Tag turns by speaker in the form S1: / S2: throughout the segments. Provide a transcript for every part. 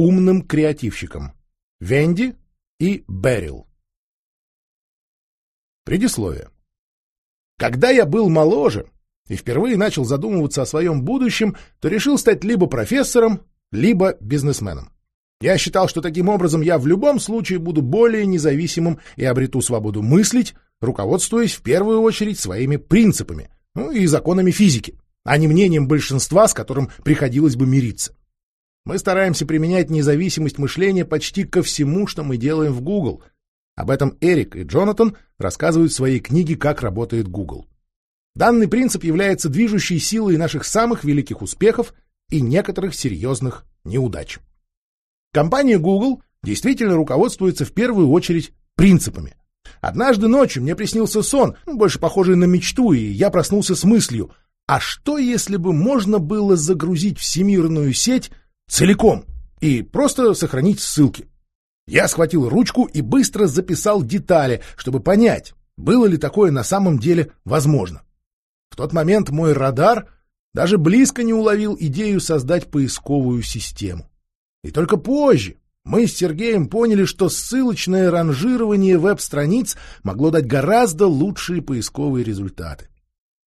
S1: умным креативщикам — Венди и Берил. Предисловие. Когда я был моложе и впервые начал задумываться о своем будущем, то решил стать либо профессором, либо бизнесменом. Я считал, что таким образом я в любом случае буду более независимым и обрету свободу мыслить, руководствуясь в первую очередь своими принципами, ну и законами физики, а не мнением большинства, с которым приходилось бы мириться. Мы стараемся применять независимость мышления почти ко всему, что мы делаем в Google. Об этом Эрик и Джонатан рассказывают в своей книге «Как работает Google». Данный принцип является движущей силой наших самых великих успехов и некоторых серьезных неудач. Компания Google действительно руководствуется в первую очередь принципами. Однажды ночью мне приснился сон, больше похожий на мечту, и я проснулся с мыслью, а что если бы можно было загрузить всемирную сеть целиком и просто сохранить ссылки? Я схватил ручку и быстро записал детали, чтобы понять, было ли такое на самом деле возможно. В тот момент мой радар даже близко не уловил идею создать поисковую систему. И только позже мы с Сергеем поняли, что ссылочное ранжирование веб-страниц могло дать гораздо лучшие поисковые результаты.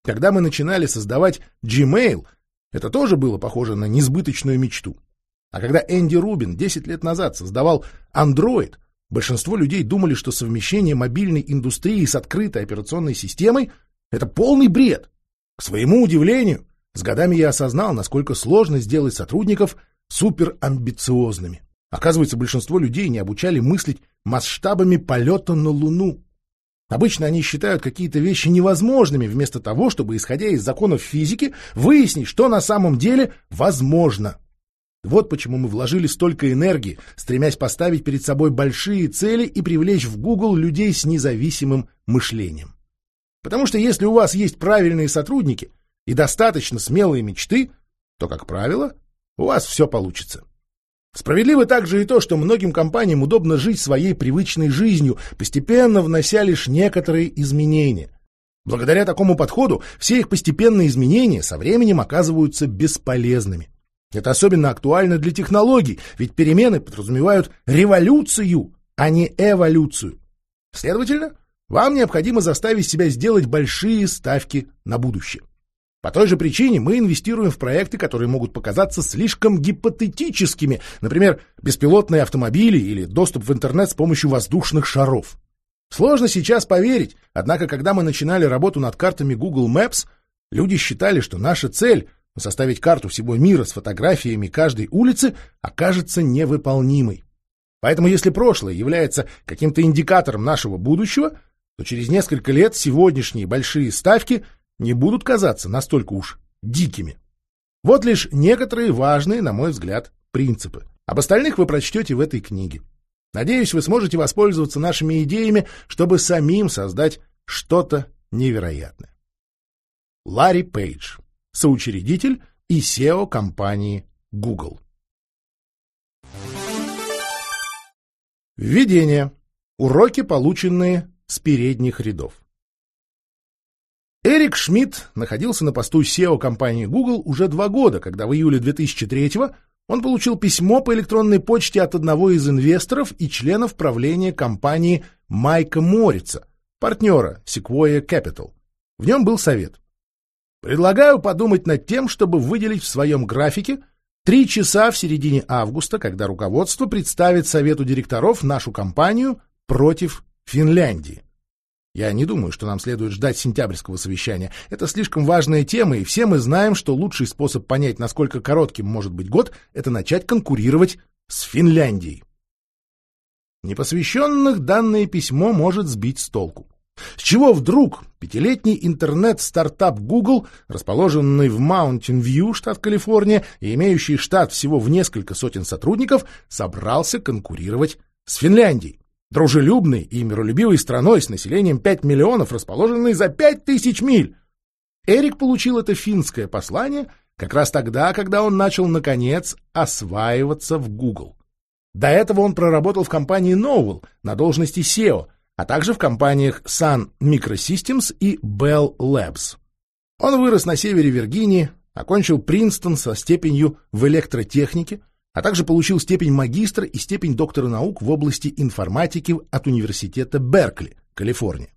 S1: Когда мы начинали создавать Gmail, это тоже было похоже на несбыточную мечту. А когда Энди Рубин 10 лет назад создавал Android, большинство людей думали, что совмещение мобильной индустрии с открытой операционной системой — это полный бред. К своему удивлению, с годами я осознал, насколько сложно сделать сотрудников — суперамбициозными. Оказывается, большинство людей не обучали мыслить масштабами полета на Луну. Обычно они считают какие-то вещи невозможными, вместо того, чтобы, исходя из законов физики, выяснить, что на самом деле возможно. Вот почему мы вложили столько энергии, стремясь поставить перед собой большие цели и привлечь в Google людей с независимым мышлением. Потому что если у вас есть правильные сотрудники и достаточно смелые мечты, то, как правило, у вас все получится. Справедливо также и то, что многим компаниям удобно жить своей привычной жизнью, постепенно внося лишь некоторые изменения. Благодаря такому подходу все их постепенные изменения со временем оказываются бесполезными. Это особенно актуально для технологий, ведь перемены подразумевают революцию, а не эволюцию. Следовательно, вам необходимо заставить себя сделать большие ставки на будущее. По той же причине мы инвестируем в проекты, которые могут показаться слишком гипотетическими, например, беспилотные автомобили или доступ в интернет с помощью воздушных шаров. Сложно сейчас поверить, однако когда мы начинали работу над картами Google Maps, люди считали, что наша цель — составить карту всего мира с фотографиями каждой улицы — окажется невыполнимой. Поэтому если прошлое является каким-то индикатором нашего будущего, то через несколько лет сегодняшние большие ставки — не будут казаться настолько уж дикими. Вот лишь некоторые важные, на мой взгляд, принципы. Об остальных вы прочтете в этой книге. Надеюсь, вы сможете воспользоваться нашими идеями, чтобы самим создать что-то невероятное. Ларри Пейдж, соучредитель и SEO компании Google. Введение. Уроки, полученные с передних рядов. Эрик Шмидт находился на посту SEO компании Google уже два года, когда в июле 2003-го он получил письмо по электронной почте от одного из инвесторов и членов правления компании Майка Морица, партнера Sequoia Capital. В нем был совет. Предлагаю подумать над тем, чтобы выделить в своем графике три часа в середине августа, когда руководство представит совету директоров нашу компанию против Финляндии. Я не думаю, что нам следует ждать сентябрьского совещания. Это слишком важная тема, и все мы знаем, что лучший способ понять, насколько коротким может быть год, это начать конкурировать с Финляндией. Непосвященных данное письмо может сбить с толку. С чего вдруг пятилетний интернет-стартап Google, расположенный в Маунтин-Вью, штат Калифорния, и имеющий штат всего в несколько сотен сотрудников, собрался конкурировать с Финляндией? дружелюбной и миролюбивой страной с населением 5 миллионов, расположенной за 5 тысяч миль. Эрик получил это финское послание как раз тогда, когда он начал, наконец, осваиваться в Google. До этого он проработал в компании Novel на должности SEO, а также в компаниях Sun Microsystems и Bell Labs. Он вырос на севере Виргинии, окончил Принстон со степенью в электротехнике, а также получил степень магистра и степень доктора наук в области информатики от Университета Беркли, Калифорния.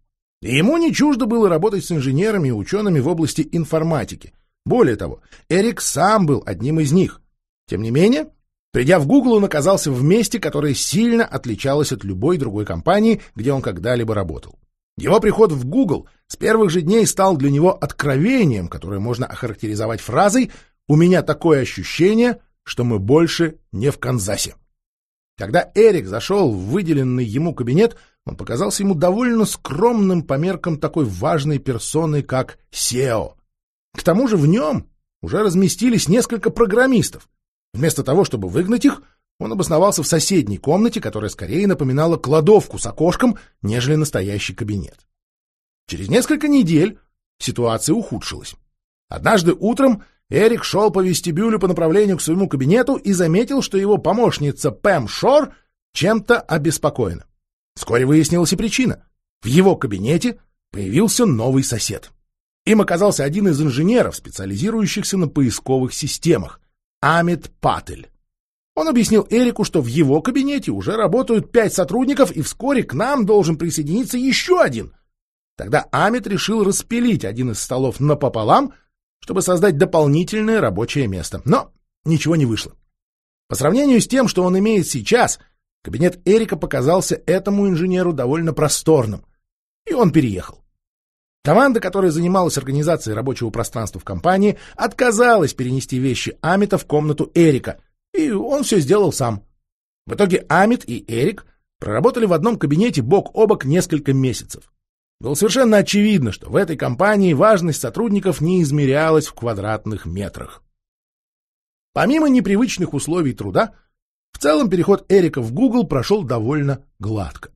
S1: Ему не чуждо было работать с инженерами и учеными в области информатики. Более того, Эрик сам был одним из них. Тем не менее, придя в Google, он оказался в месте, которое сильно отличалось от любой другой компании, где он когда-либо работал. Его приход в Google с первых же дней стал для него откровением, которое можно охарактеризовать фразой «У меня такое ощущение, что мы больше не в Канзасе». Когда Эрик зашел в выделенный ему кабинет, он показался ему довольно скромным по меркам такой важной персоны, как SEO. К тому же в нем уже разместились несколько программистов. Вместо того, чтобы выгнать их, он обосновался в соседней комнате, которая скорее напоминала кладовку с окошком, нежели настоящий кабинет. Через несколько недель ситуация ухудшилась. Однажды утром Эрик шел по вестибюлю по направлению к своему кабинету и заметил, что его помощница Пэм Шор чем-то обеспокоена. Вскоре выяснилась и причина. В его кабинете появился новый сосед. Им оказался один из инженеров, специализирующихся на поисковых системах — Амит Патель. Он объяснил Эрику, что в его кабинете уже работают пять сотрудников, и вскоре к нам должен присоединиться еще один. Тогда Амит решил распилить один из столов напополам, чтобы создать дополнительное рабочее место. Но ничего не вышло. По сравнению с тем, что он имеет сейчас, кабинет Эрика показался этому инженеру довольно просторным, и он переехал. Команда, которая занималась организацией рабочего пространства в компании, отказалась перенести вещи Амита в комнату Эрика, и он все сделал сам. В итоге Амит и Эрик проработали в одном кабинете бок о бок несколько месяцев. Было совершенно очевидно, что в этой компании важность сотрудников не измерялась в квадратных метрах. Помимо непривычных условий труда, в целом переход Эрика в Google прошел довольно гладко.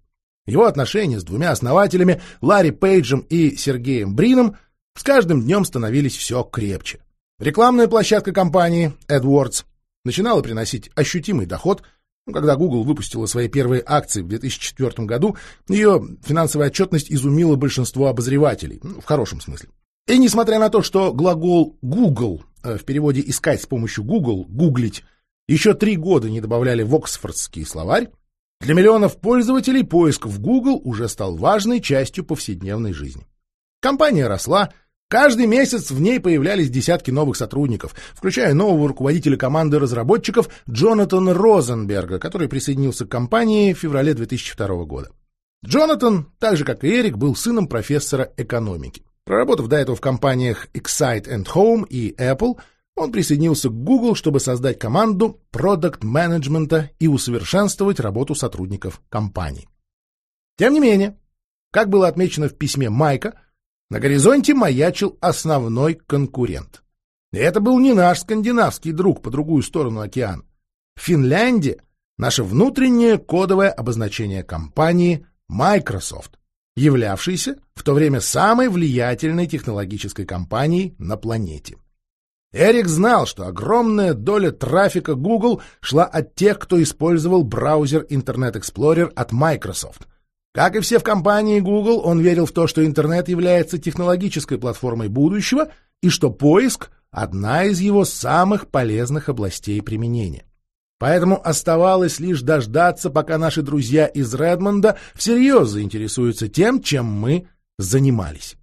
S1: Его отношения с двумя основателями, Ларри Пейджем и Сергеем Брином, с каждым днем становились все крепче. Рекламная площадка компании AdWords начинала приносить ощутимый доход. Когда Google выпустила свои первые акции в 2004 году, ее финансовая отчетность изумила большинство обозревателей, ну, в хорошем смысле. И несмотря на то, что глагол Google э, в переводе «искать с помощью Google», «гуглить», еще три года не добавляли в Оксфордский словарь, для миллионов пользователей поиск в Google уже стал важной частью повседневной жизни. Компания росла, Каждый месяц в ней появлялись десятки новых сотрудников, включая нового руководителя команды разработчиков Джонатана Розенберга, который присоединился к компании в феврале 2002 года. Джонатан, так же как и Эрик, был сыном профессора экономики. Проработав до этого в компаниях Excite and Home и Apple, он присоединился к Google, чтобы создать команду продукт-менеджмента и усовершенствовать работу сотрудников компании. Тем не менее, как было отмечено в письме Майка, на горизонте маячил основной конкурент. И это был не наш скандинавский друг по другую сторону океана. Финляндия — наше внутреннее кодовое обозначение компании Microsoft, являвшейся в то время самой влиятельной технологической компанией на планете. Эрик знал, что огромная доля трафика Google шла от тех, кто использовал браузер Internet Explorer от Microsoft — как и все в компании Google, он верил в то, что интернет является технологической платформой будущего и что поиск — одна из его самых полезных областей применения. Поэтому оставалось лишь дождаться, пока наши друзья из Редмонда всерьез заинтересуются тем, чем мы занимались.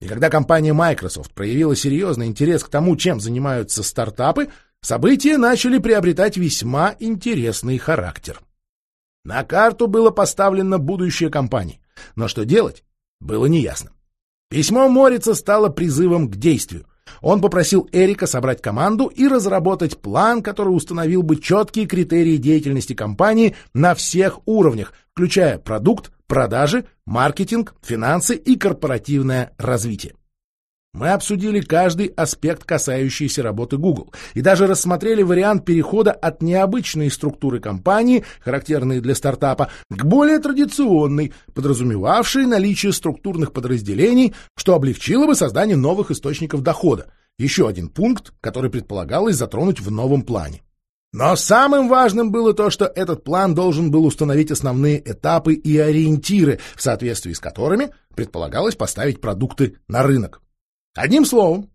S1: И когда компания Microsoft проявила серьезный интерес к тому, чем занимаются стартапы, события начали приобретать весьма интересный характер. На карту было поставлено будущее компании, но что делать, было неясно. Письмо Морица стало призывом к действию. Он попросил Эрика собрать команду и разработать план, который установил бы четкие критерии деятельности компании на всех уровнях, включая продукт, продажи, маркетинг, финансы и корпоративное развитие. Мы обсудили каждый аспект, касающийся работы Google, и даже рассмотрели вариант перехода от необычной структуры компании, характерной для стартапа, к более традиционной, подразумевавшей наличие структурных подразделений, что облегчило бы создание новых источников дохода. Еще один пункт, который предполагалось затронуть в новом плане. Но самым важным было то, что этот план должен был установить основные этапы и ориентиры, в соответствии с которыми предполагалось поставить продукты на рынок. Одним словом,